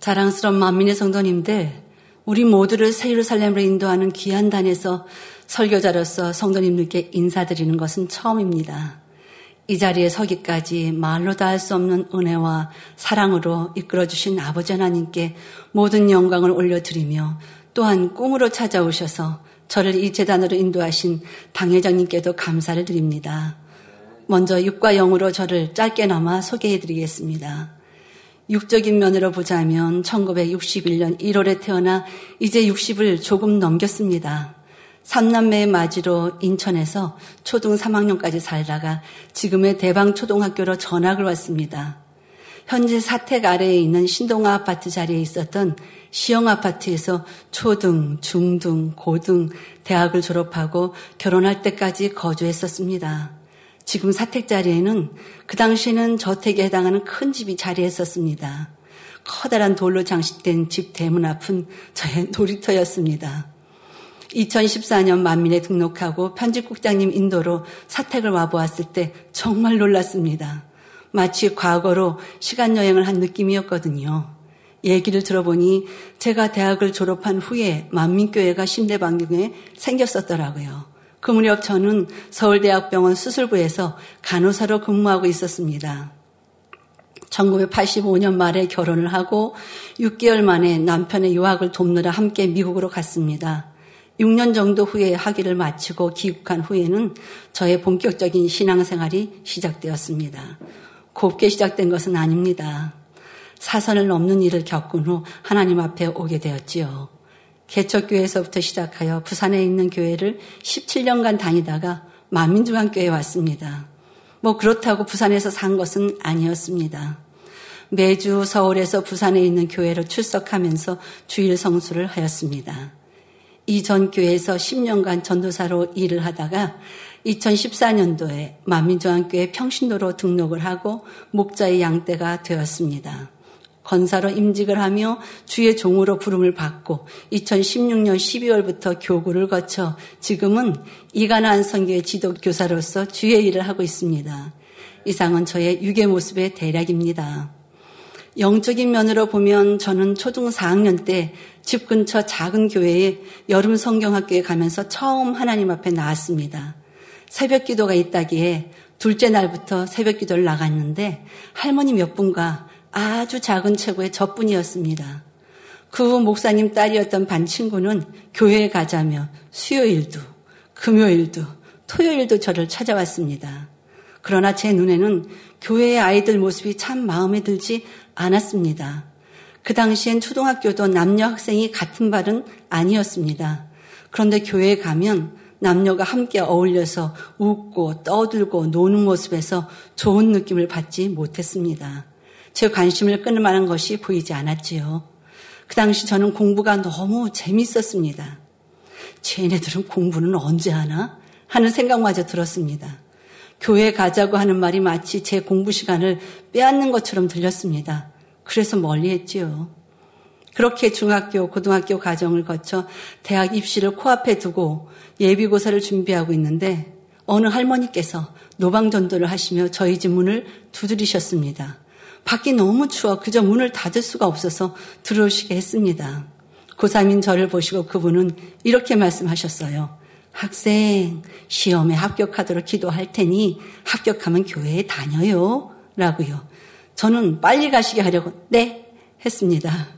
자랑스러운 만민의 성도님들, 우리 모두를 새 예루살렘으로 인도하는 귀한 단에서 설교자로서 성도님들께 인사드리는 것은 처음입니다. 이 자리에 서기까지 말로 다 할 수 없는 은혜와 사랑으로 이끌어주신 아버지 하나님께 모든 영광을 올려드리며 또한 꿈으로 찾아오셔서 저를 이 재단으로 인도하신 당회장님께도 감사를 드립니다. 먼저 육과 영으로 저를 짧게나마 소개해드리겠습니다. 육적인 면으로 보자면 1961년 1월에 태어나 이제 60을 조금 넘겼습니다. 삼남매의 맞이로 인천에서 초등 3학년까지 살다가 지금의 대방초등학교로 전학을 왔습니다. 현재 사택 아래에 있는 신동아 아파트 자리에 있었던 시영 아파트에서 초등, 중등, 고등, 대학을 졸업하고 결혼할 때까지 거주했었습니다. 지금 사택 자리에는 그 당시에는 저택에 해당하는 큰 집이 자리했었습니다. 커다란 돌로 장식된 집 대문 앞은 저의 놀이터였습니다. 2014년 만민에 등록하고 편집국장님 인도로 사택을 와보았을 때 정말 놀랐습니다. 마치 과거로 시간 여행을 한 느낌이었거든요. 얘기를 들어보니 제가 대학을 졸업한 후에 만민교회가 심대방경에 생겼었더라고요. 그 무렵 저는 서울대학병원 수술부에서 간호사로 근무하고 있었습니다. 1985년 말에 결혼을 하고 6개월 만에 남편의 유학을 돕느라 함께 미국으로 갔습니다. 6년 정도 후에 학위를 마치고 귀국한 후에는 저의 본격적인 신앙생활이 시작되었습니다. 곱게 시작된 것은 아닙니다. 사선을 넘는 일을 겪은 후 하나님 앞에 오게 되었지요. 개척교회에서부터 시작하여 부산에 있는 교회를 17년간 다니다가 만민중앙교회에 왔습니다. 뭐 그렇다고 부산에서 산 것은 아니었습니다. 매주 서울에서 부산에 있는 교회로 출석하면서 주일 성수를 하였습니다. 이전 교회에서 10년간 전도사로 일을 하다가 2014년도에 만민중앙교회 평신도로 등록을 하고 목자의 양떼가 되었습니다. 권사로 임직을 하며 주의 종으로 부름을 받고 2016년 12월부터 교구를 거쳐 지금은 이가나한 성교의 지도교사로서 주의 일을 하고 있습니다. 이상은 저의 유괴 모습의 대략입니다. 영적인 면으로 보면 저는 초등 4학년 때 집 근처 작은 교회에 여름 성경학교에 가면서 처음 하나님 앞에 나왔습니다. 새벽 기도가 있다기에 둘째 날부터 새벽 기도를 나갔는데 할머니 몇 분과 아주 작은 체구의 저뿐이었습니다. 그 목사님 딸이었던 반 친구는 교회에 가자며 수요일도, 금요일도, 토요일도 저를 찾아왔습니다. 그러나 제 눈에는 교회의 아이들 모습이 참 마음에 들지 않았습니다. 그 당시엔 초등학교도 남녀 학생이 같은 발은 아니었습니다. 그런데 교회에 가면 남녀가 함께 어울려서 웃고 떠들고 노는 모습에서 좋은 느낌을 받지 못했습니다. 제 관심을 끊을 만한 것이 보이지 않았지요. 그 당시 저는 공부가 너무 재밌었습니다. 쟤네들은 공부는 언제 하나? 하는 생각마저 들었습니다. 교회 가자고 하는 말이 마치 제 공부 시간을 빼앗는 것처럼 들렸습니다. 그래서 멀리 했지요. 그렇게 중학교, 고등학교 과정을 거쳐 대학 입시를 코앞에 두고 예비고사를 준비하고 있는데 어느 할머니께서 노방전도를 하시며 저희 집 문을 두드리셨습니다. 밖이 너무 추워 그저 문을 닫을 수가 없어서 들어오시게 했습니다. 고3인 저를 보시고 그분은 이렇게 말씀하셨어요. 학생, 시험에 합격하도록 기도할 테니 합격하면 교회에 다녀요. 라고요. 저는 빨리 가시게 하려고, 네, 했습니다.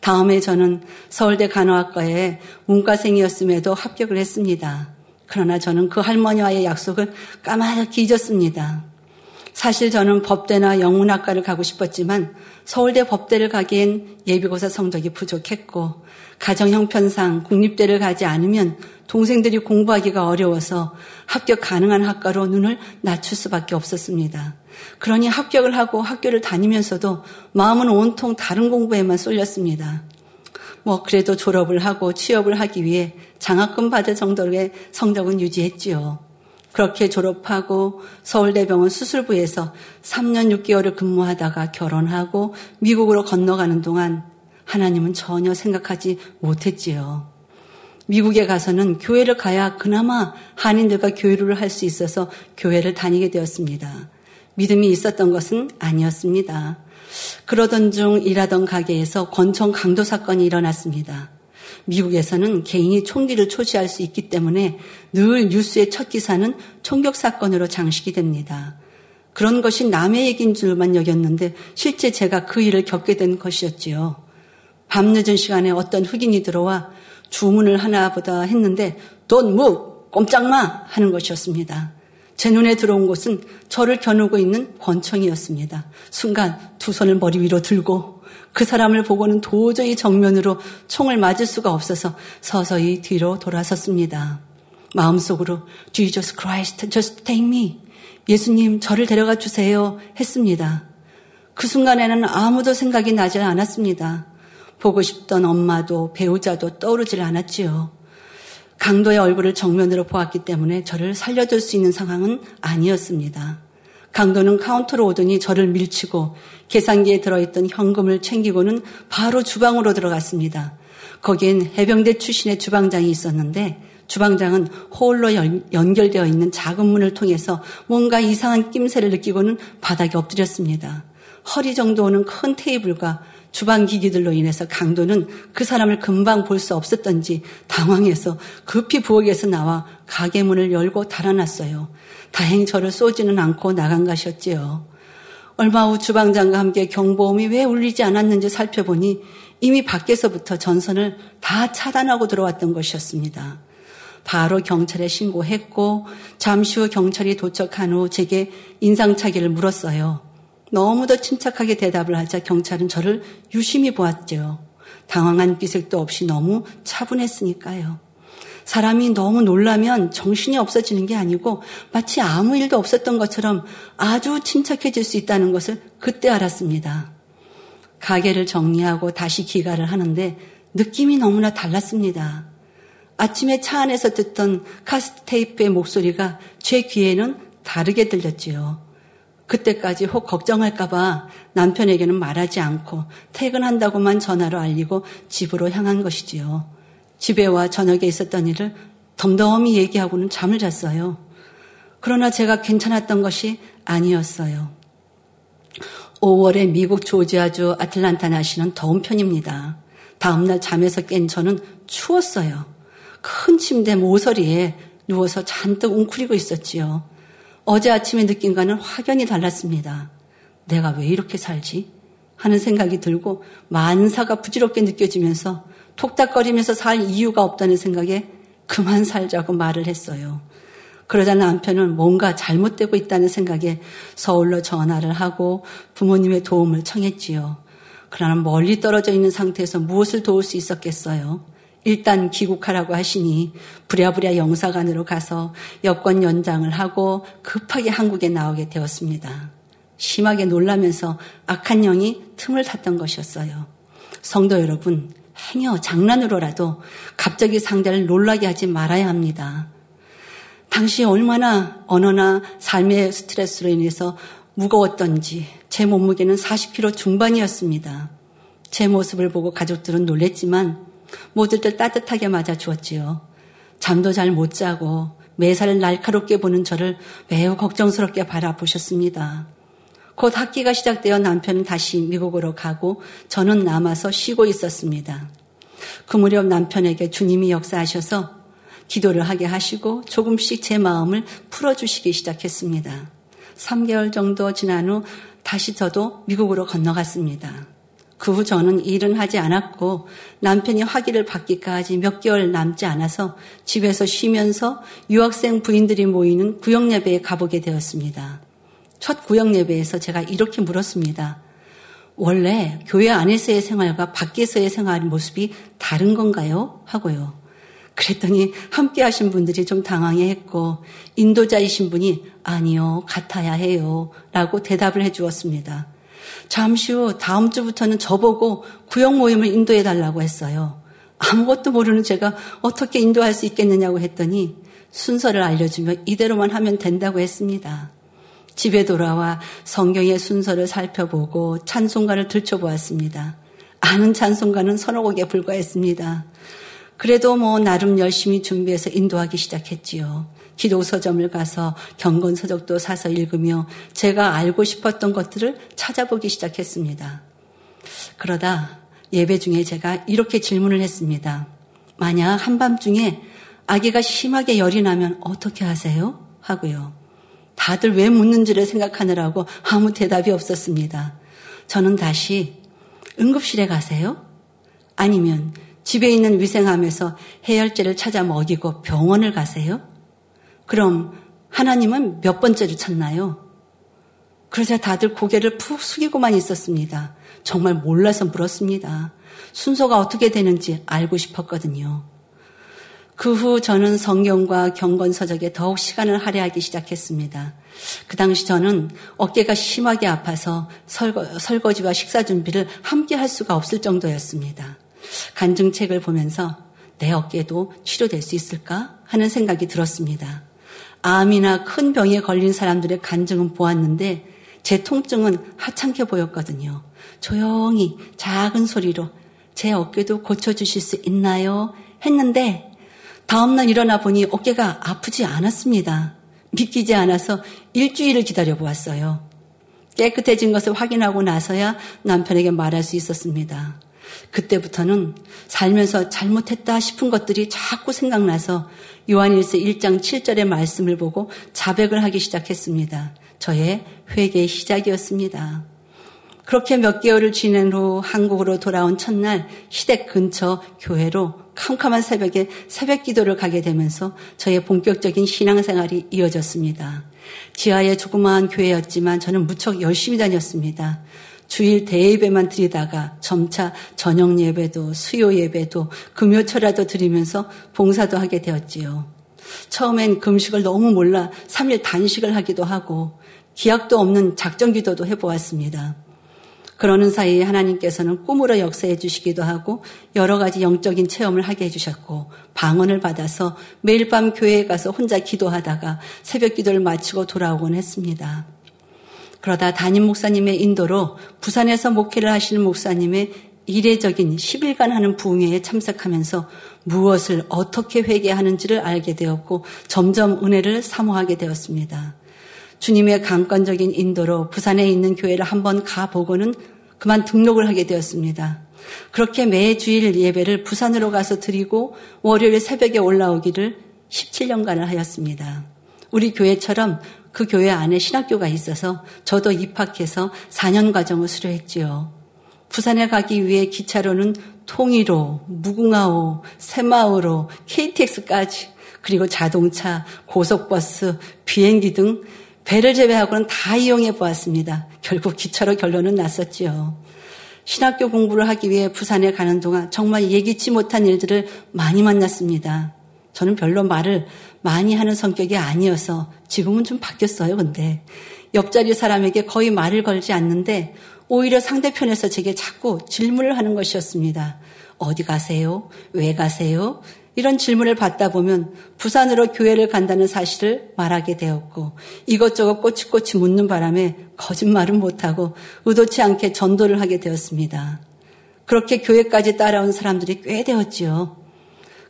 다음에 저는 서울대 간호학과에 문과생이었음에도 합격을 했습니다. 그러나 저는 그 할머니와의 약속을 까맣게 잊었습니다. 사실 저는 법대나 영문학과를 가고 싶었지만 서울대 법대를 가기엔 예비고사 성적이 부족했고 가정 형편상 국립대를 가지 않으면 동생들이 공부하기가 어려워서 합격 가능한 학과로 눈을 낮출 수밖에 없었습니다. 그러니 합격을 하고 학교를 다니면서도 마음은 온통 다른 공부에만 쏠렸습니다. 뭐 그래도 졸업을 하고 취업을 하기 위해 장학금 받을 정도의 성적은 유지했지요. 그렇게 졸업하고 서울대병원 수술부에서 3년 6개월을 근무하다가 결혼하고 미국으로 건너가는 동안 하나님은 전혀 생각하지 못했지요. 미국에 가서는 교회를 가야 그나마 한인들과 교류를 할 수 있어서 교회를 다니게 되었습니다. 믿음이 있었던 것은 아니었습니다. 그러던 중 일하던 가게에서 권총 강도 사건이 일어났습니다. 미국에서는 개인이 총기를 초시할 수 있기 때문에 늘 뉴스의 첫 기사는 총격 사건으로 장식이 됩니다. 그런 것이 남의 얘기인 줄만 여겼는데 실제 제가 그 일을 겪게 된 것이었지요. 밤늦은 시간에 어떤 흑인이 들어와 주문을 하나보다 했는데 돈 무! 꼼짝마! 하는 것이었습니다. 제 눈에 들어온 것은 저를 겨누고 있는 권총이었습니다. 순간 두 손을 머리 위로 들고 그 사람을 보고는 도저히 정면으로 총을 맞을 수가 없어서 서서히 뒤로 돌아섰습니다. 마음속으로 Jesus Christ, just take me. 예수님, 저를 데려가 주세요. 했습니다. 그 순간에는 아무도 생각이 나질 않았습니다. 보고 싶던 엄마도 배우자도 떠오르질 않았지요. 강도의 얼굴을 정면으로 보았기 때문에 저를 살려줄 수 있는 상황은 아니었습니다. 강도는 카운터로 오더니 저를 밀치고 계산기에 들어있던 현금을 챙기고는 바로 주방으로 들어갔습니다. 거기엔 해병대 출신의 주방장이 있었는데 주방장은 홀로 연결되어 있는 작은 문을 통해서 뭔가 이상한 낌새를 느끼고는 바닥에 엎드렸습니다. 허리 정도 오는 큰 테이블과 주방 기기들로 인해서 강도는 그 사람을 금방 볼 수 없었던지 당황해서 급히 부엌에서 나와 가게 문을 열고 달아났어요. 다행히 저를 쏘지는 않고 나간 것이었지요. 얼마 후 주방장과 함께 경보음이 왜 울리지 않았는지 살펴보니 이미 밖에서부터 전선을 다 차단하고 들어왔던 것이었습니다. 바로 경찰에 신고했고 잠시 후 경찰이 도착한 후 제게 인상차기를 물었어요. 너무도 침착하게 대답을 하자 경찰은 저를 유심히 보았죠. 당황한 기색도 없이 너무 차분했으니까요. 사람이 너무 놀라면 정신이 없어지는 게 아니고 마치 아무 일도 없었던 것처럼 아주 침착해질 수 있다는 것을 그때 알았습니다. 가게를 정리하고 다시 기가를 하는데 느낌이 너무나 달랐습니다. 아침에 차 안에서 듣던 카스테이프의 목소리가 제 귀에는 다르게 들렸지요. 그때까지 혹 걱정할까봐 남편에게는 말하지 않고 퇴근한다고만 전화로 알리고 집으로 향한 것이지요. 집에 와 저녁에 있었던 일을 덤덤히 얘기하고는 잠을 잤어요. 그러나 제가 괜찮았던 것이 아니었어요. 5월에 미국 조지아주 아틀란타 날씨는 더운 편입니다. 다음날 잠에서 깬 저는 추웠어요. 큰 침대 모서리에 누워서 잔뜩 웅크리고 있었지요. 어제 아침에 느낀과는 확연히 달랐습니다. 내가 왜 이렇게 살지? 하는 생각이 들고 만사가 부질없게 느껴지면서 톡닥거리면서 살 이유가 없다는 생각에 그만 살자고 말을 했어요. 그러자 남편은 뭔가 잘못되고 있다는 생각에 서울로 전화를 하고 부모님의 도움을 청했지요. 그러나 멀리 떨어져 있는 상태에서 무엇을 도울 수 있었겠어요? 일단 귀국하라고 하시니 부랴부랴 영사관으로 가서 여권 연장을 하고 급하게 한국에 나오게 되었습니다. 심하게 놀라면서 악한 영이 틈을 탔던 것이었어요. 성도 여러분, 행여 장난으로라도 갑자기 상대를 놀라게 하지 말아야 합니다. 당시 얼마나 언어나 삶의 스트레스로 인해서 무거웠던지 제 몸무게는 40kg 중반이었습니다. 제 모습을 보고 가족들은 놀랬지만 모두들 따뜻하게 맞아 주었지요. 잠도 잘 못 자고 매사를 날카롭게 보는 저를 매우 걱정스럽게 바라보셨습니다. 곧 학기가 시작되어 남편은 다시 미국으로 가고 저는 남아서 쉬고 있었습니다. 그 무렵 남편에게 주님이 역사하셔서 기도를 하게 하시고 조금씩 제 마음을 풀어주시기 시작했습니다. 3개월 정도 지난 후 다시 저도 미국으로 건너갔습니다. 그 후 저는 일은 하지 않았고 남편이 화기를 받기까지 몇 개월 남지 않아서 집에서 쉬면서 유학생 부인들이 모이는 구역예배에 가보게 되었습니다. 첫 구역예배에서 제가 이렇게 물었습니다. 원래 교회 안에서의 생활과 밖에서의 생활 모습이 다른 건가요? 하고요. 그랬더니 함께 하신 분들이 좀 당황해 했고 인도자이신 분이 아니요, 같아야 해요. 라고 대답을 해 주었습니다. 잠시 후 다음 주부터는 저보고 구역 모임을 인도해 달라고 했어요. 아무것도 모르는 제가 어떻게 인도할 수 있겠느냐고 했더니 순서를 알려주며 이대로만 하면 된다고 했습니다. 집에 돌아와 성경의 순서를 살펴보고 찬송가를 들춰보았습니다. 아는 찬송가는 서너 곡에 불과했습니다. 그래도 뭐 나름 열심히 준비해서 인도하기 시작했지요. 기도 서점을 가서 경건 서적도 사서 읽으며 제가 알고 싶었던 것들을 찾아보기 시작했습니다. 그러다 예배 중에 제가 이렇게 질문을 했습니다. 만약 한밤중에 아기가 심하게 열이 나면 어떻게 하세요? 하고요. 다들 왜 묻는지를 생각하느라고 아무 대답이 없었습니다. 저는 다시 응급실에 가세요? 아니면 집에 있는 위생함에서 해열제를 찾아 먹이고 병원을 가세요? 그럼 하나님은 몇 번째를 찾나요? 그러자 다들 고개를 푹 숙이고만 있었습니다. 정말 몰라서 물었습니다. 순서가 어떻게 되는지 알고 싶었거든요. 그 후 저는 성경과 경건서적에 더욱 시간을 할애하기 시작했습니다. 그 당시 저는 어깨가 심하게 아파서 설거, 설거지와 식사 준비를 함께 할 수가 없을 정도였습니다. 간증책을 보면서 내 어깨도 치료될 수 있을까 하는 생각이 들었습니다. 암이나 큰 병에 걸린 사람들의 간증은 보았는데 제 통증은 하찮게 보였거든요. 조용히 작은 소리로 제 어깨도 고쳐주실 수 있나요? 했는데 다음날 일어나 보니 어깨가 아프지 않았습니다. 믿기지 않아서 일주일을 기다려 보았어요. 깨끗해진 것을 확인하고 나서야 남편에게 말할 수 있었습니다. 그때부터는 살면서 잘못했다 싶은 것들이 자꾸 생각나서 요한일서 1장 7절의 말씀을 보고 자백을 하기 시작했습니다. 저의 회개의 시작이었습니다. 그렇게 몇 개월을 지낸 후 한국으로 돌아온 첫날 시댁 근처 교회로 캄캄한 새벽에 새벽 기도를 가게 되면서 저의 본격적인 신앙생활이 이어졌습니다. 지하의 조그마한 교회였지만 저는 무척 열심히 다녔습니다. 주일 대예배만 드리다가 점차 저녁 예배도 수요 예배도 금요철라도 드리면서 봉사도 하게 되었지요. 처음엔 금식을 너무 몰라 3일 단식을 하기도 하고 기약도 없는 작전 기도도 해보았습니다. 그러는 사이에 하나님께서는 꿈으로 역사해 주시기도 하고 여러 가지 영적인 체험을 하게 해주셨고 방언을 받아서 매일 밤 교회에 가서 혼자 기도하다가 새벽 기도를 마치고 돌아오곤 했습니다. 그러다 담임 목사님의 인도로 부산에서 목회를 하시는 목사님의 이례적인 10일간 하는 부흥회에 참석하면서 무엇을 어떻게 회개하는지를 알게 되었고 점점 은혜를 사모하게 되었습니다. 주님의 강권적인 인도로 부산에 있는 교회를 한번 가보고는 그만 등록을 하게 되었습니다. 그렇게 매 주일 예배를 부산으로 가서 드리고 월요일 새벽에 올라오기를 17년간을 하였습니다. 우리 교회처럼 그 교회 안에 신학교가 있어서 저도 입학해서 4년 과정을 수료했지요. 부산에 가기 위해 기차로는 통일호, 무궁화호, 새마을호, KTX까지 그리고 자동차, 고속버스, 비행기 등 배를 제외하고는 다 이용해 보았습니다. 결국 기차로 결론은 났었지요. 신학교 공부를 하기 위해 부산에 가는 동안 정말 예기치 못한 일들을 많이 만났습니다. 저는 별로 말을 많이 하는 성격이 아니어서 지금은 좀 바뀌었어요, 근데. 옆자리 사람에게 거의 말을 걸지 않는데 오히려 상대편에서 제게 자꾸 질문을 하는 것이었습니다. 어디 가세요? 왜 가세요? 이런 질문을 받다 보면 부산으로 교회를 간다는 사실을 말하게 되었고 이것저것 꼬치꼬치 묻는 바람에 거짓말은 못하고 의도치 않게 전도를 하게 되었습니다. 그렇게 교회까지 따라온 사람들이 꽤 되었지요.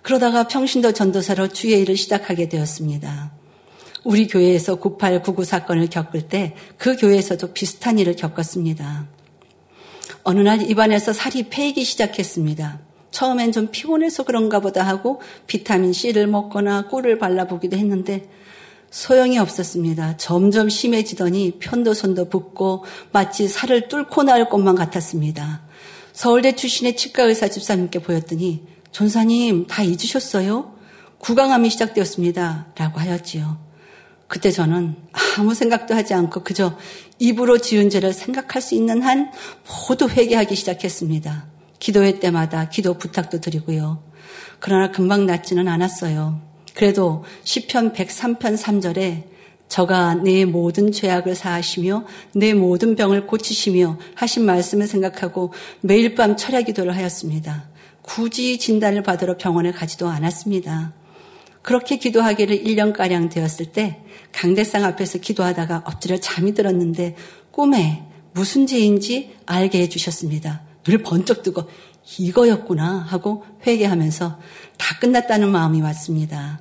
그러다가 평신도 전도사로 주의 일을 시작하게 되었습니다. 우리 교회에서 9899 사건을 겪을 때 그 교회에서도 비슷한 일을 겪었습니다. 어느 날 입안에서 살이 패이기 시작했습니다. 처음엔 좀 피곤해서 그런가 보다 하고 비타민 C를 먹거나 꿀을 발라보기도 했는데 소용이 없었습니다. 점점 심해지더니 편도선도 붓고 마치 살을 뚫고 나올 것만 같았습니다. 서울대 출신의 치과 의사 집사님께 보였더니 전사님 다 잊으셨어요? 구강암이 시작되었습니다. 라고 하였지요. 그때 저는 아무 생각도 하지 않고 그저 입으로 지은 죄를 생각할 수 있는 한 모두 회개하기 시작했습니다. 기도회 때마다 기도 부탁도 드리고요. 그러나 금방 낫지는 않았어요. 그래도 시편 103편 3절에 저가 내 모든 죄악을 사하시며 내 모든 병을 고치시며 하신 말씀을 생각하고 매일 밤 철야 기도를 하였습니다. 굳이 진단을 받으러 병원에 가지도 않았습니다. 그렇게 기도하기를 1년가량 되었을 때 강대상 앞에서 기도하다가 엎드려 잠이 들었는데 꿈에 무슨 죄인지 알게 해주셨습니다. 눈을 번쩍 뜨고 이거였구나 하고 회개하면서 다 끝났다는 마음이 왔습니다.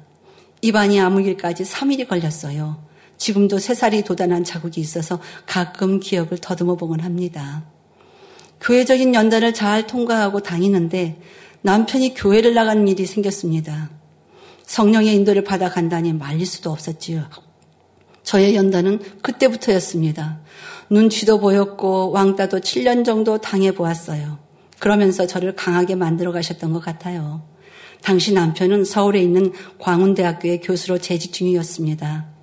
입안이 아물기까지 3일이 걸렸어요. 지금도 3살이 도단한 자국이 있어서 가끔 기억을 더듬어 보곤 합니다. 교회적인 연단을 잘 통과하고 다니는데 남편이 교회를 나가는 일이 생겼습니다. 성령의 인도를 받아 간다니 말릴 수도 없었지요. 저의 연단은 그때부터였습니다. 눈치도 보였고 왕따도 7년 정도 당해 보았어요. 그러면서 저를 강하게 만들어 가셨던 것 같아요. 당시 남편은 서울에 있는 광운대학교의 교수로 재직 중이었습니다.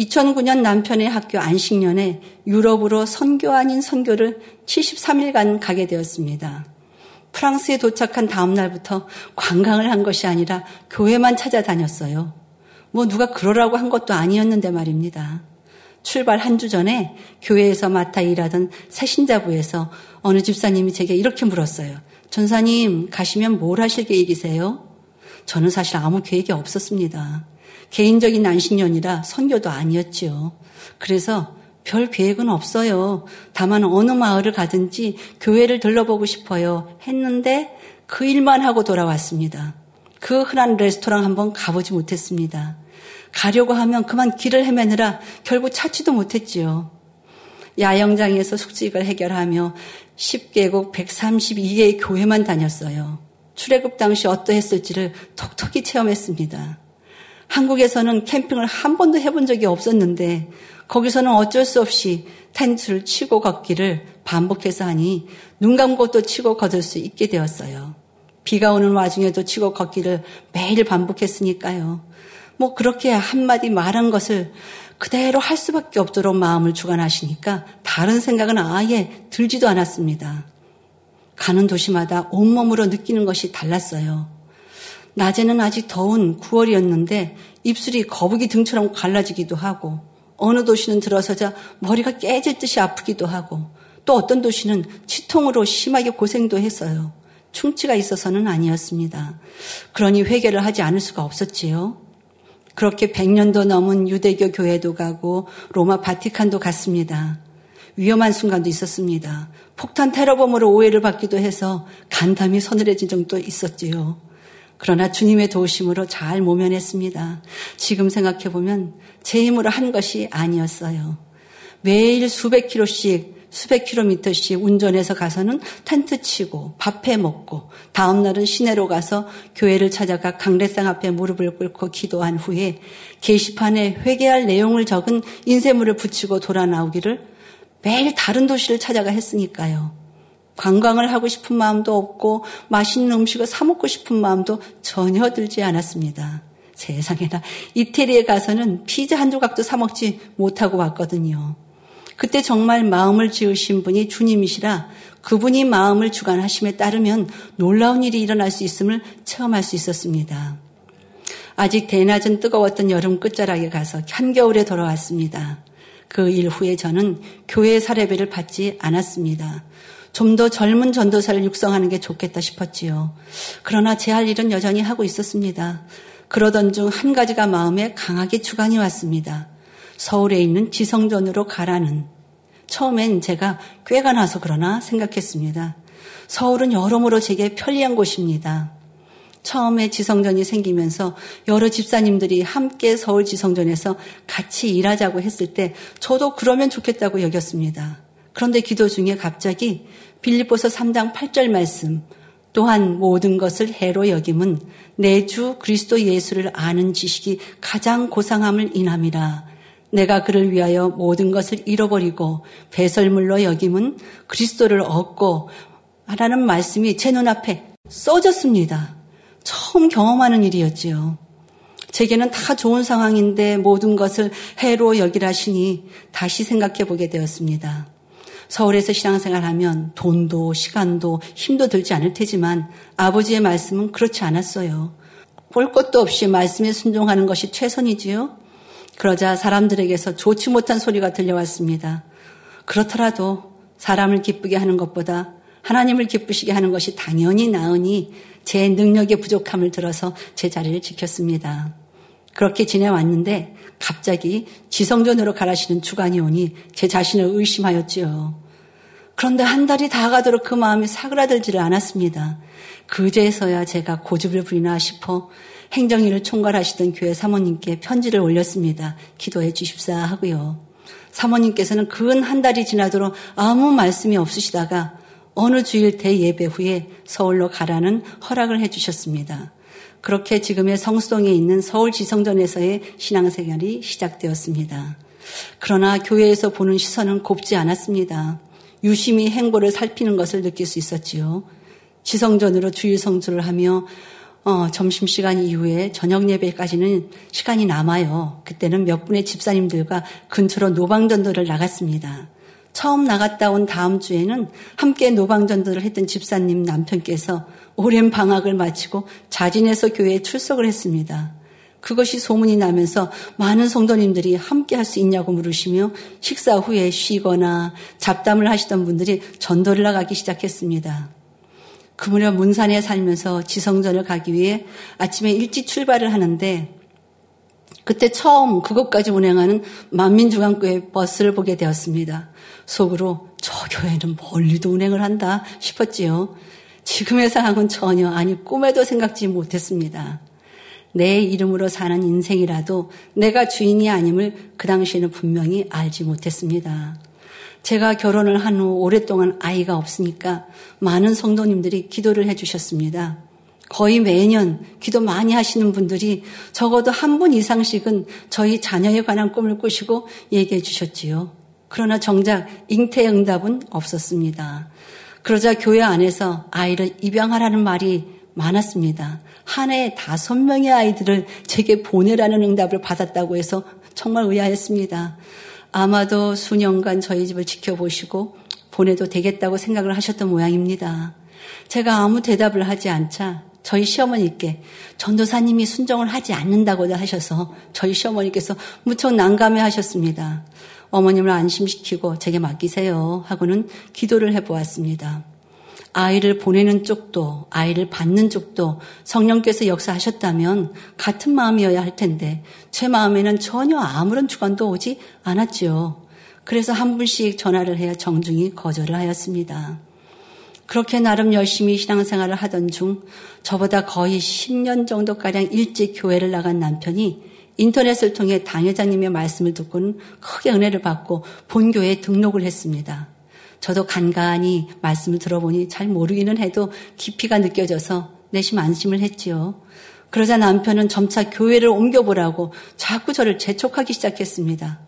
2009년 남편의 학교 안식년에 유럽으로 선교 아닌 선교를 73일간 가게 되었습니다. 프랑스에 도착한 다음 날부터 관광을 한 것이 아니라 교회만 찾아다녔어요. 뭐 누가 그러라고 한 것도 아니었는데 말입니다. 출발 한 주 전에 교회에서 맡아 일하던 새신자부에서 어느 집사님이 제게 이렇게 물었어요. 전사님, 가시면 뭘 하실 계획이세요? 저는 사실 아무 계획이 없었습니다. 개인적인 안식년이라 선교도 아니었지요. 그래서 별 계획은 없어요. 다만 어느 마을을 가든지 교회를 들러보고 싶어요. 했는데 그 일만 하고 돌아왔습니다. 그 흔한 레스토랑 한번 가보지 못했습니다. 가려고 하면 그만 길을 헤매느라 결국 찾지도 못했지요. 야영장에서 숙직을 해결하며 10개국 132개의 교회만 다녔어요. 출애굽 당시 어떠했을지를 톡톡히 체험했습니다. 한국에서는 캠핑을 한 번도 해본 적이 없었는데 거기서는 어쩔 수 없이 텐트를 치고 걷기를 반복해서 하니 눈 감고 또 치고 걷을 수 있게 되었어요. 비가 오는 와중에도 치고 걷기를 매일 반복했으니까요. 뭐 그렇게 한마디 말한 것을 그대로 할 수밖에 없도록 마음을 주관하시니까 다른 생각은 아예 들지도 않았습니다. 가는 도시마다 온몸으로 느끼는 것이 달랐어요. 낮에는 아직 더운 9월이었는데 입술이 거북이 등처럼 갈라지기도 하고 어느 도시는 들어서자 머리가 깨질 듯이 아프기도 하고 또 어떤 도시는 치통으로 심하게 고생도 했어요. 충치가 있어서는 아니었습니다. 그러니 회개를 하지 않을 수가 없었지요. 그렇게 100년도 넘은 유대교 교회도 가고 로마 바티칸도 갔습니다. 위험한 순간도 있었습니다. 폭탄 테러범으로 오해를 받기도 해서 간담이 서늘해진 정도 있었지요. 그러나 주님의 도우심으로 잘 모면했습니다. 지금 생각해보면 제 힘으로 한 것이 아니었어요. 매일 수백 킬로씩 수백 킬로미터씩 운전해서 가서는 텐트 치고 밥해 먹고 다음 날은 시내로 가서 교회를 찾아가 강례상 앞에 무릎을 꿇고 기도한 후에 게시판에 회개할 내용을 적은 인쇄물을 붙이고 돌아 나오기를 매일 다른 도시를 찾아가 했으니까요. 관광을 하고 싶은 마음도 없고 맛있는 음식을 사 먹고 싶은 마음도 전혀 들지 않았습니다. 세상에나 이태리에 가서는 피자 한 조각도 사 먹지 못하고 왔거든요. 그때 정말 마음을 지으신 분이 주님이시라 그분이 마음을 주관하심에 따르면 놀라운 일이 일어날 수 있음을 체험할 수 있었습니다. 아직 대낮은 뜨거웠던 여름 끝자락에 가서 한겨울에 돌아왔습니다. 그 일 후에 저는 교회 사례비를 받지 않았습니다. 좀 더 젊은 전도사를 육성하는 게 좋겠다 싶었지요. 그러나 제 할 일은 여전히 하고 있었습니다. 그러던 중 한 가지가 마음에 강하게 주관이 왔습니다. 서울에 있는 지성전으로 가라는 처음엔 제가 꾀가 나서 그러나 생각했습니다. 서울은 여러모로 제게 편리한 곳입니다. 처음에 지성전이 생기면서 여러 집사님들이 함께 서울 지성전에서 같이 일하자고 했을 때 저도 그러면 좋겠다고 여겼습니다. 그런데 기도 중에 갑자기 빌립보서 3장 8절 말씀 또한 모든 것을 해로 여김은 내 주 그리스도 예수를 아는 지식이 가장 고상함을 인함이라 내가 그를 위하여 모든 것을 잃어버리고 배설물로 여김은 그리스도를 얻고 하라는 말씀이 제 눈앞에 써졌습니다. 처음 경험하는 일이었지요. 제게는 다 좋은 상황인데 모든 것을 해로 여기라시니 다시 생각해 보게 되었습니다. 서울에서 신앙생활하면 돈도 시간도 힘도 들지 않을 테지만 아버지의 말씀은 그렇지 않았어요. 볼 것도 없이 말씀에 순종하는 것이 최선이지요. 그러자 사람들에게서 좋지 못한 소리가 들려왔습니다. 그렇더라도 사람을 기쁘게 하는 것보다 하나님을 기쁘시게 하는 것이 당연히 나으니 제 능력의 부족함을 들어서 제 자리를 지켰습니다. 그렇게 지내왔는데 갑자기 지성전으로 가라시는 주관이 오니 제 자신을 의심하였지요. 그런데 한 달이 다 가도록 그 마음이 사그라들지를 않았습니다. 그제서야 제가 고집을 부리나 싶어 행정일을 총괄하시던 교회 사모님께 편지를 올렸습니다. 기도해 주십사 하고요. 사모님께서는 근 한 달이 지나도록 아무 말씀이 없으시다가 어느 주일 대예배 후에 서울로 가라는 허락을 해 주셨습니다. 그렇게 지금의 성수동에 있는 서울 지성전에서의 신앙생활이 시작되었습니다. 그러나 교회에서 보는 시선은 곱지 않았습니다. 유심히 행보를 살피는 것을 느낄 수 있었지요. 지성전으로 주일 성수를 하며 어, 점심시간 이후에 저녁 예배까지는 시간이 남아요. 그때는 몇 분의 집사님들과 근처로 노방전도를 나갔습니다. 처음 나갔다 온 다음 주에는 함께 노방전도를 했던 집사님 남편께서 오랜 방학을 마치고 자진해서 교회에 출석을 했습니다. 그것이 소문이 나면서 많은 성도님들이 함께 할 수 있냐고 물으시며 식사 후에 쉬거나 잡담을 하시던 분들이 전도를 나가기 시작했습니다. 그 무렵 문산에 살면서 지성전을 가기 위해 아침에 일찍 출발을 하는데 그때 처음 그곳까지 운행하는 만민중앙교회 버스를 보게 되었습니다. 속으로 저 교회는 멀리도 운행을 한다 싶었지요. 지금의 상황은 전혀 아니 꿈에도 생각지 못했습니다. 내 이름으로 사는 인생이라도 내가 주인이 아님을 그 당시에는 분명히 알지 못했습니다. 제가 결혼을 한 후 오랫동안 아이가 없으니까 많은 성도님들이 기도를 해주셨습니다. 거의 매년 기도 많이 하시는 분들이 적어도 한 분 이상씩은 저희 자녀에 관한 꿈을 꾸시고 얘기해 주셨지요. 그러나 정작 잉태 응답은 없었습니다. 그러자 교회 안에서 아이를 입양하라는 말이 많았습니다. 한 해에 다섯 명의 아이들을 제게 보내라는 응답을 받았다고 해서 정말 의아했습니다. 아마도 수년간 저희 집을 지켜보시고 보내도 되겠다고 생각을 하셨던 모양입니다. 제가 아무 대답을 하지 않자 저희 시어머니께 전도사님이 순정을 하지 않는다고 하셔서 저희 시어머니께서 무척 난감해 하셨습니다. 어머님을 안심시키고 제게 맡기세요 하고는 기도를 해보았습니다. 아이를 보내는 쪽도 아이를 받는 쪽도 성령께서 역사하셨다면 같은 마음이어야 할 텐데 제 마음에는 전혀 아무런 주관도 오지 않았지요. 그래서 한 분씩 전화를 해야 정중히 거절을 하였습니다. 그렇게 나름 열심히 신앙생활을 하던 중 저보다 거의 10년 정도가량 일찍 교회를 나간 남편이 인터넷을 통해 당회장님의 말씀을 듣고는 크게 은혜를 받고 본교회에 등록을 했습니다. 저도 간간히 말씀을 들어보니 잘 모르기는 해도 깊이가 느껴져서 내심 안심을 했지요. 그러자 남편은 점차 교회를 옮겨보라고 자꾸 저를 재촉하기 시작했습니다.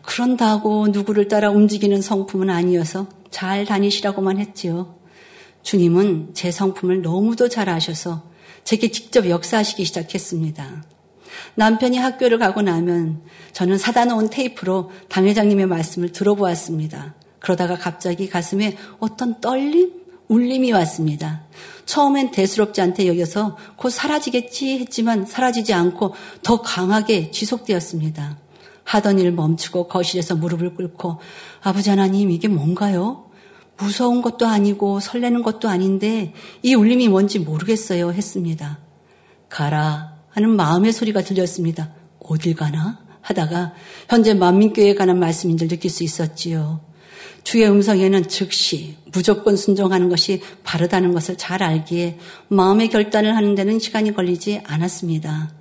그런다고 누구를 따라 움직이는 성품은 아니어서 잘 다니시라고만 했지요. 주님은 제 성품을 너무도 잘 아셔서 제게 직접 역사하시기 시작했습니다. 남편이 학교를 가고 나면 저는 사다 놓은 테이프로 당회장님의 말씀을 들어보았습니다. 그러다가 갑자기 가슴에 어떤 떨림, 울림이 왔습니다. 처음엔 대수롭지 않게 여겨서 곧 사라지겠지 했지만 사라지지 않고 더 강하게 지속되었습니다. 하던 일 멈추고 거실에서 무릎을 꿇고 아버지 하나님 이게 뭔가요? 무서운 것도 아니고 설레는 것도 아닌데 이 울림이 뭔지 모르겠어요 했습니다. 가라 하는 마음의 소리가 들렸습니다. 어딜 가나? 하다가 현재 만민교회에 관한 말씀인 줄 느낄 수 있었지요. 주의 음성에는 즉시 무조건 순종하는 것이 바르다는 것을 잘 알기에 마음의 결단을 하는 데는 시간이 걸리지 않았습니다.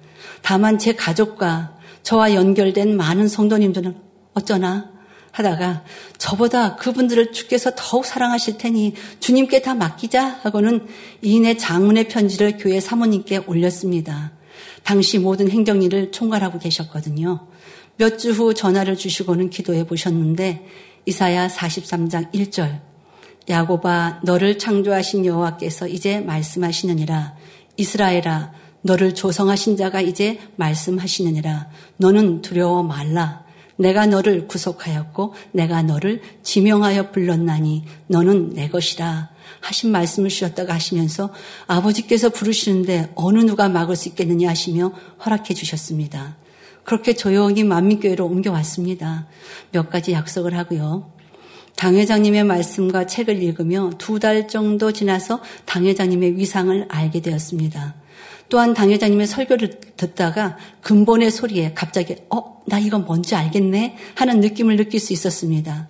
다만 제 가족과 저와 연결된 많은 성도님들은 어쩌나 하다가 저보다 그분들을 주께서 더욱 사랑하실 테니 주님께 다 맡기자 하고는 이인의 장문의 편지를 교회 사모님께 올렸습니다. 당시 모든 행정일을 총괄하고 계셨거든요. 몇 주 후 전화를 주시고는 기도해 보셨는데 이사야 43장 1절 야고바 너를 창조하신 여호와께서 이제 말씀하시느니라. 이스라엘아 너를 조성하신 자가 이제 말씀하시느니라. 너는 두려워 말라. 내가 너를 구속하였고 내가 너를 지명하여 불렀나니 너는 내 것이라 하신 말씀을 주셨다가 하시면서 아버지께서 부르시는데 어느 누가 막을 수 있겠느냐 하시며 허락해 주셨습니다. 그렇게 조용히 만민교회로 옮겨왔습니다. 몇 가지 약속을 하고요. 당회장님의 말씀과 책을 읽으며 두 달 정도 지나서 당회장님의 위상을 알게 되었습니다. 또한 당회장님의 설교를 듣다가 근본의 소리에 갑자기 어, 나 이건 뭔지 알겠네 하는 느낌을 느낄 수 있었습니다.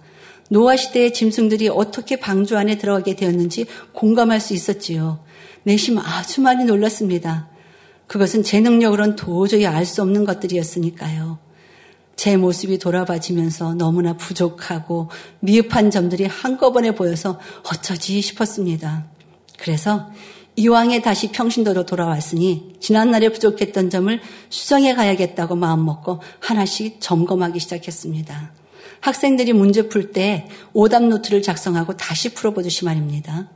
노아 시대의 짐승들이 어떻게 방주 안에 들어가게 되었는지 공감할 수 있었지요. 내심 아주 많이 놀랐습니다. 그것은 제 능력으로는 도저히 알 수 없는 것들이었으니까요. 제 모습이 돌아봐지면서 너무나 부족하고 미흡한 점들이 한꺼번에 보여서 어쩌지 싶었습니다. 그래서 이왕에 다시 평신도로 돌아왔으니 지난날에 부족했던 점을 수정해 가야겠다고 마음먹고 하나씩 점검하기 시작했습니다. 학생들이 문제 풀 때 오답 노트를 작성하고 다시 풀어보듯이 말입니다.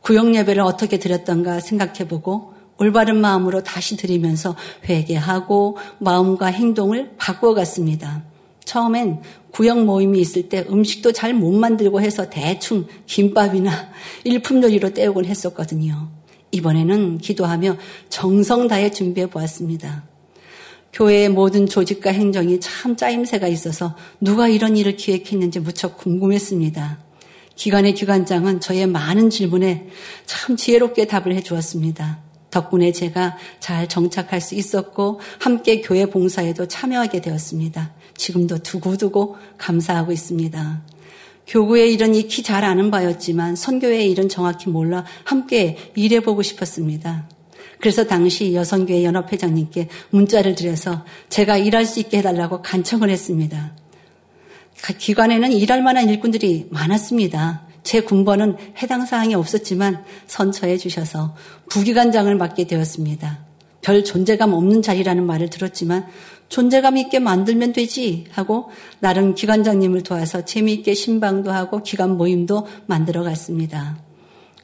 구역 예배를 어떻게 드렸던가 생각해보고 올바른 마음으로 다시 드리면서 회개하고 마음과 행동을 바꿔갔습니다. 처음엔 구역 모임이 있을 때 음식도 잘 못 만들고 해서 대충 김밥이나 일품 요리로 때우곤 했었거든요. 이번에는 기도하며 정성 다해 준비해 보았습니다. 교회의 모든 조직과 행정이 참 짜임새가 있어서 누가 이런 일을 기획했는지 무척 궁금했습니다. 기관의 기관장은 저의 많은 질문에 참 지혜롭게 답을 해 주었습니다. 덕분에 제가 잘 정착할 수 있었고 함께 교회 봉사에도 참여하게 되었습니다. 지금도 두고두고 감사하고 있습니다. 교구의 일은 익히 잘 아는 바였지만 선교의 일은 정확히 몰라 함께 일해보고 싶었습니다. 그래서 당시 여성교회 연합회장님께 문자를 드려서 제가 일할 수 있게 해달라고 간청을 했습니다. 기관에는 일할 만한 일꾼들이 많았습니다. 제 군번은 해당 사항이 없었지만 선처해 주셔서 부기관장을 맡게 되었습니다. 별 존재감 없는 자리라는 말을 들었지만 존재감 있게 만들면 되지 하고 나름 기관장님을 도와서 재미있게 신방도 하고 기관 모임도 만들어 갔습니다.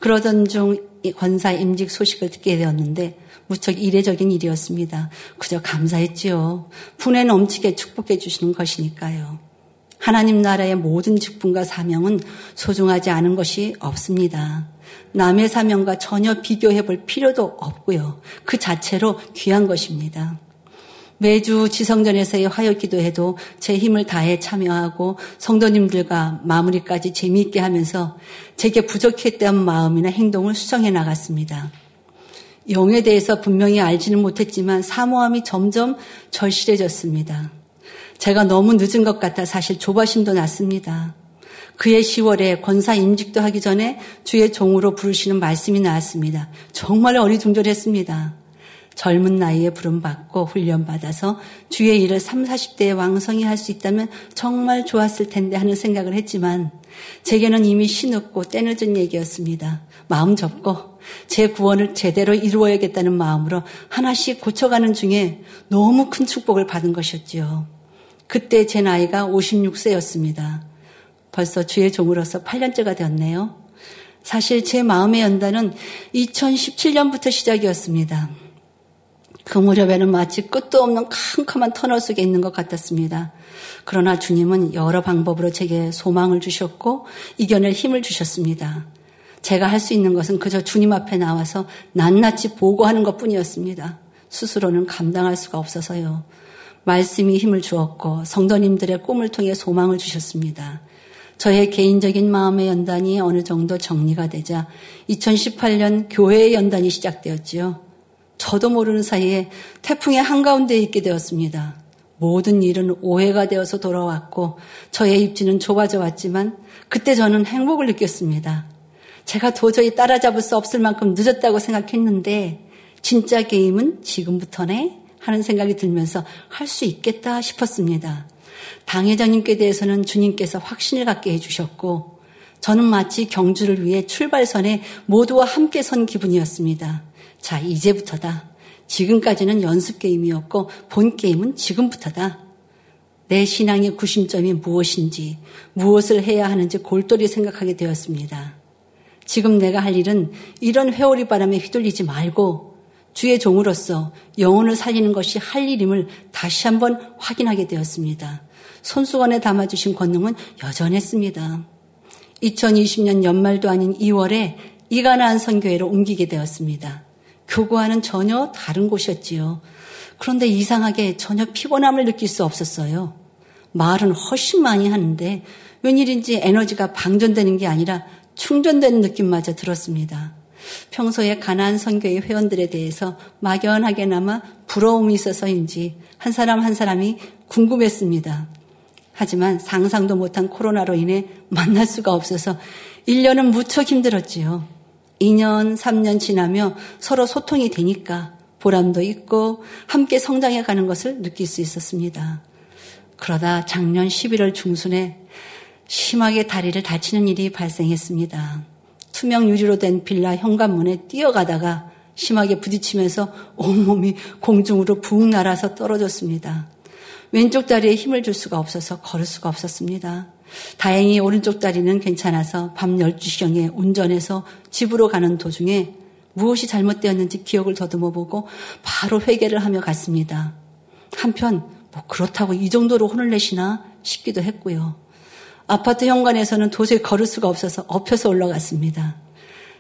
그러던 중 권사 임직 소식을 듣게 되었는데 무척 이례적인 일이었습니다. 그저 감사했지요. 분에 넘치게 축복해 주시는 것이니까요. 하나님 나라의 모든 직분과 사명은 소중하지 않은 것이 없습니다. 남의 사명과 전혀 비교해 볼 필요도 없고요. 그 자체로 귀한 것입니다. 매주 지성전에서의 화요 기도해도 제 힘을 다해 참여하고 성도님들과 마무리까지 재미있게 하면서 제게 부족했던 마음이나 행동을 수정해 나갔습니다. 영에 대해서 분명히 알지는 못했지만 사모함이 점점 절실해졌습니다. 제가 너무 늦은 것 같아 사실 조바심도 났습니다. 그해 10월에 권사 임직도 하기 전에 주의 종으로 부르시는 말씀이 나왔습니다. 정말 어리둥절했습니다. 젊은 나이에 부름받고 훈련받아서 주의 일을 3, 40대에 왕성히 할 수 있다면 정말 좋았을 텐데 하는 생각을 했지만 제게는 이미 신었고 때늦은 얘기였습니다. 마음 접고 제 구원을 제대로 이루어야겠다는 마음으로 하나씩 고쳐가는 중에 너무 큰 축복을 받은 것이었지요. 그때 제 나이가 56세였습니다. 벌써 주의 종으로서 8년째가 되었네요. 사실 제 마음의 연단은 2017년부터 시작이었습니다. 그 무렵에는 마치 끝도 없는 캄캄한 터널 속에 있는 것 같았습니다. 그러나 주님은 여러 방법으로 제게 소망을 주셨고 이겨낼 힘을 주셨습니다. 제가 할 수 있는 것은 그저 주님 앞에 나와서 낱낱이 보고하는 것 뿐이었습니다. 스스로는 감당할 수가 없어서요. 말씀이 힘을 주었고 성도님들의 꿈을 통해 소망을 주셨습니다. 저의 개인적인 마음의 연단이 어느 정도 정리가 되자 2018년 교회의 연단이 시작되었지요. 저도 모르는 사이에 태풍의 한가운데에 있게 되었습니다. 모든 일은 오해가 되어서 돌아왔고 저의 입지는 좁아져 왔지만 그때 저는 행복을 느꼈습니다. 제가 도저히 따라잡을 수 없을 만큼 늦었다고 생각했는데 진짜 게임은 지금부터네 하는 생각이 들면서 할 수 있겠다 싶었습니다. 당회장님께 대해서는 주님께서 확신을 갖게 해주셨고 저는 마치 경주를 위해 출발선에 모두와 함께 선 기분이었습니다. 자, 이제부터다. 지금까지는 연습 게임이었고 본 게임은 지금부터다. 내 신앙의 구심점이 무엇인지, 무엇을 해야 하는지 골똘히 생각하게 되었습니다. 지금 내가 할 일은 이런 회오리 바람에 휘둘리지 말고 주의 종으로서 영혼을 살리는 것이 할 일임을 다시 한번 확인하게 되었습니다. 손수건에 담아주신 권능은 여전했습니다. 2020년 연말도 아닌 2월에 이가나안 선교회로 옮기게 되었습니다. 교구와는 전혀 다른 곳이었지요. 그런데 이상하게 전혀 피곤함을 느낄 수 없었어요. 말은 훨씬 많이 하는데 웬일인지 에너지가 방전되는 게 아니라 충전되는 느낌마저 들었습니다. 평소에 가난 선교의 회원들에 대해서 막연하게나마 부러움이 있어서인지 한 사람 한 사람이 궁금했습니다. 하지만 상상도 못한 코로나로 인해 만날 수가 없어서 1년은 무척 힘들었지요. 2년, 3년 지나며 서로 소통이 되니까 보람도 있고 함께 성장해 가는 것을 느낄 수 있었습니다. 그러다 작년 11월 중순에 심하게 다리를 다치는 일이 발생했습니다. 투명 유리로 된 빌라 현관문에 뛰어가다가 심하게 부딪히면서 온몸이 공중으로 붕 날아서 떨어졌습니다. 왼쪽 다리에 힘을 줄 수가 없어서 걸을 수가 없었습니다. 다행히 오른쪽 다리는 괜찮아서 밤 12시경에 운전해서 집으로 가는 도중에 무엇이 잘못되었는지 기억을 더듬어 보고 바로 회개를 하며 갔습니다. 한편 뭐 그렇다고 이 정도로 혼을 내시나 싶기도 했고요. 아파트 현관에서는 도저히 걸을 수가 없어서 엎혀서 올라갔습니다.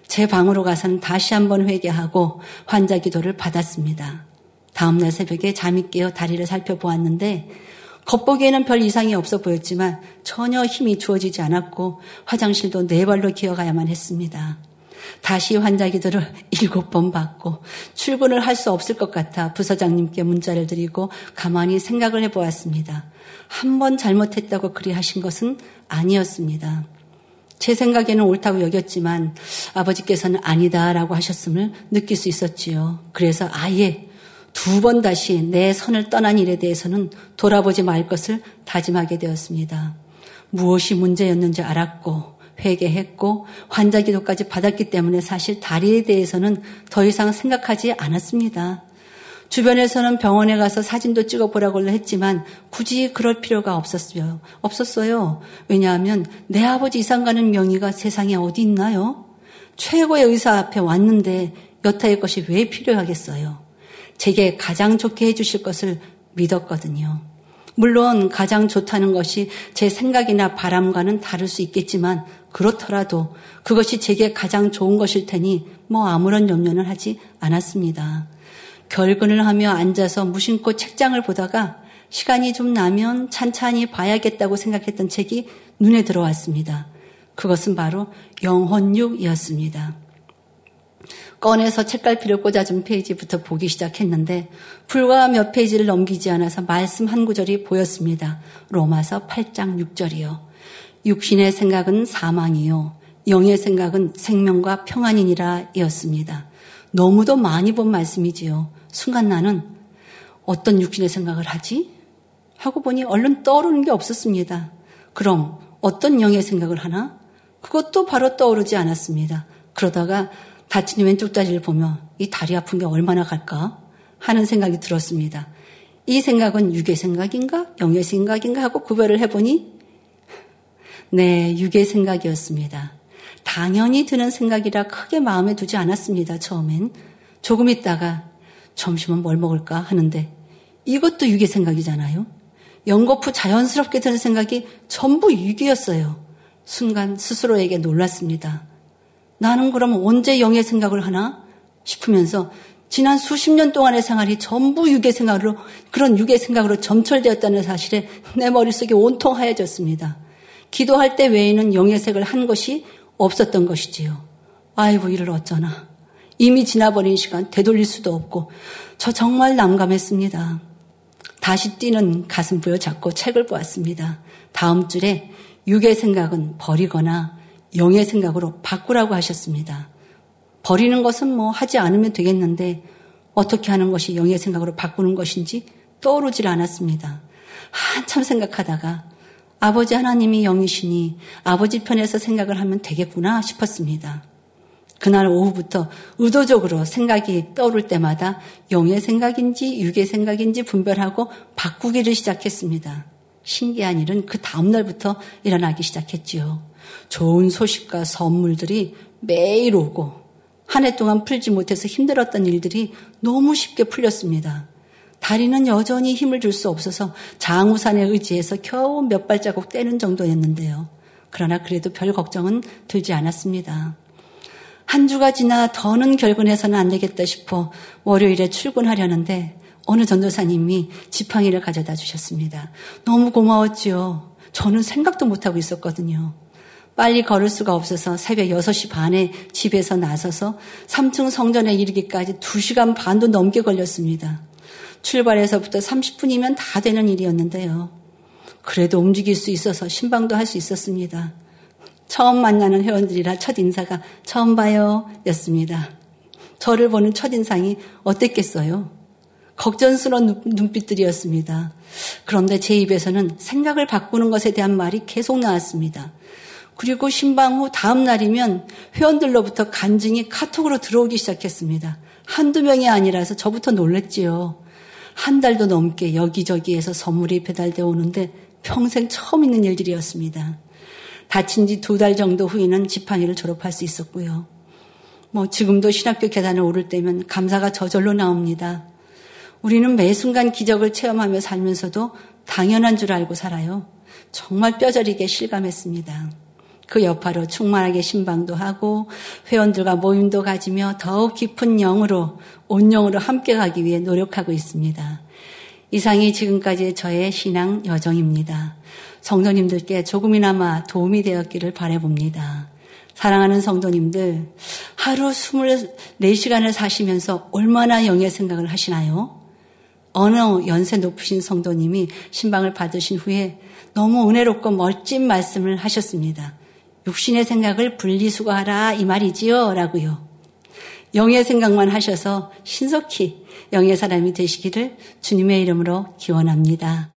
제 방으로 가서는 다시 한번 회개하고 환자 기도를 받았습니다. 다음날 새벽에 잠이 깨어 다리를 살펴보았는데 겉보기에는 별 이상이 없어 보였지만 전혀 힘이 주어지지 않았고 화장실도 네 발로 기어가야만 했습니다. 다시 환자 기도를 일곱 번 받고 출근을 할 수 없을 것 같아 부서장님께 문자를 드리고 가만히 생각을 해보았습니다. 한 번 잘못했다고 그리 하신 것은 아니었습니다. 제 생각에는 옳다고 여겼지만 아버지께서는 아니다라고 하셨음을 느낄 수 있었지요. 그래서 아예 두 번 다시 내 선을 떠난 일에 대해서는 돌아보지 말 것을 다짐하게 되었습니다. 무엇이 문제였는지 알았고 회개했고 환자 기도까지 받았기 때문에 사실 다리에 대해서는 더 이상 생각하지 않았습니다. 주변에서는 병원에 가서 사진도 찍어보라고 했지만 굳이 그럴 필요가 없었어요. 없었어요. 왜냐하면 내 아버지 이상 가는 명의가 세상에 어디 있나요? 최고의 의사 앞에 왔는데 여타의 것이 왜 필요하겠어요? 제게 가장 좋게 해주실 것을 믿었거든요. 물론 가장 좋다는 것이 제 생각이나 바람과는 다를 수 있겠지만 그렇더라도 그것이 제게 가장 좋은 것일 테니 뭐 아무런 염려는 하지 않았습니다. 결근을 하며 앉아서 무심코 책장을 보다가 시간이 좀 나면 찬찬히 봐야겠다고 생각했던 책이 눈에 들어왔습니다. 그것은 바로 영혼육이었습니다. 꺼내서 책갈피를 꽂아준 페이지부터 보기 시작했는데 불과 몇 페이지를 넘기지 않아서 말씀 한 구절이 보였습니다. 로마서 8장 6절이요. 육신의 생각은 사망이요. 영의 생각은 생명과 평안이니라 이었습니다. 너무도 많이 본 말씀이지요. 순간 나는 어떤 육신의 생각을 하지? 하고 보니 얼른 떠오르는 게 없었습니다. 그럼 어떤 영의 생각을 하나? 그것도 바로 떠오르지 않았습니다. 그러다가 다친 왼쪽 다리를 보며 이 다리 아픈 게 얼마나 갈까 하는 생각이 들었습니다. 이 생각은 육의 생각인가 영의 생각인가 하고 구별을 해보니 네 육의 생각이었습니다. 당연히 드는 생각이라 크게 마음에 두지 않았습니다. 처음엔 조금 있다가 점심은 뭘 먹을까 하는데 이것도 육의 생각이잖아요. 연거푸 자연스럽게 드는 생각이 전부 육이었어요. 순간 스스로에게 놀랐습니다. 나는 그럼 언제 영의 생각을 하나 싶으면서 지난 수십 년 동안의 생활이 전부 육의 생각으로 그런 육의 생각으로 점철되었다는 사실에 내 머릿속이 온통 하얘졌습니다. 기도할 때 외에는 영의 색을 한 것이 없었던 것이지요. 아이고 이를 어쩌나. 이미 지나버린 시간 되돌릴 수도 없고 저 정말 난감했습니다. 다시 뛰는 가슴 부여잡고 책을 보았습니다. 다음 줄에 육의 생각은 버리거나 영의 생각으로 바꾸라고 하셨습니다. 버리는 것은 뭐 하지 않으면 되겠는데 어떻게 하는 것이 영의 생각으로 바꾸는 것인지 떠오르질 않았습니다. 한참 생각하다가 아버지 하나님이 영이시니 아버지 편에서 생각을 하면 되겠구나 싶었습니다. 그날 오후부터 의도적으로 생각이 떠오를 때마다 영의 생각인지 육의 생각인지 분별하고 바꾸기를 시작했습니다. 신기한 일은 그 다음날부터 일어나기 시작했지요. 좋은 소식과 선물들이 매일 오고 한 해 동안 풀지 못해서 힘들었던 일들이 너무 쉽게 풀렸습니다. 다리는 여전히 힘을 줄 수 없어서 장우산에 의지해서 겨우 몇 발자국 떼는 정도였는데요. 그러나 그래도 별 걱정은 들지 않았습니다. 한 주가 지나 더는 결근해서는 안 되겠다 싶어 월요일에 출근하려는데 어느 전도사님이 지팡이를 가져다 주셨습니다. 너무 고마웠지요. 저는 생각도 못하고 있었거든요. 빨리 걸을 수가 없어서 새벽 6시 반에 집에서 나서서 3층 성전에 이르기까지 2시간 반도 넘게 걸렸습니다. 출발해서부터 30분이면 다 되는 일이었는데요. 그래도 움직일 수 있어서 신방도 할 수 있었습니다. 처음 만나는 회원들이라 첫 인사가 처음 봐요 였습니다. 저를 보는 첫 인상이 어땠겠어요? 걱정스러운 눈빛들이었습니다. 그런데 제 입에서는 생각을 바꾸는 것에 대한 말이 계속 나왔습니다. 그리고 신방 후 다음 날이면 회원들로부터 간증이 카톡으로 들어오기 시작했습니다. 한두 명이 아니라서 저부터 놀랬지요. 한 달도 넘게 여기저기에서 선물이 배달되어 오는데 평생 처음 있는 일들이었습니다. 다친 지 두 달 정도 후에는 지팡이를 졸업할 수 있었고요. 뭐 지금도 신학교 계단을 오를 때면 감사가 저절로 나옵니다. 우리는 매 순간 기적을 체험하며 살면서도 당연한 줄 알고 살아요. 정말 뼈저리게 실감했습니다. 그 여파로 충만하게 신방도 하고 회원들과 모임도 가지며 더욱 깊은 영으로 온 영으로 함께 가기 위해 노력하고 있습니다. 이상이 지금까지의 저의 신앙 여정입니다. 성도님들께 조금이나마 도움이 되었기를 바래봅니다. 사랑하는 성도님들, 하루 24시간을 사시면서 얼마나 영의 생각을 하시나요? 어느 연세 높으신 성도님이 신방을 받으신 후에 너무 은혜롭고 멋진 말씀을 하셨습니다. 육신의 생각을 분리수거하라 이 말이지요 라고요. 영의 생각만 하셔서 신속히 영의 사람이 되시기를 주님의 이름으로 기원합니다.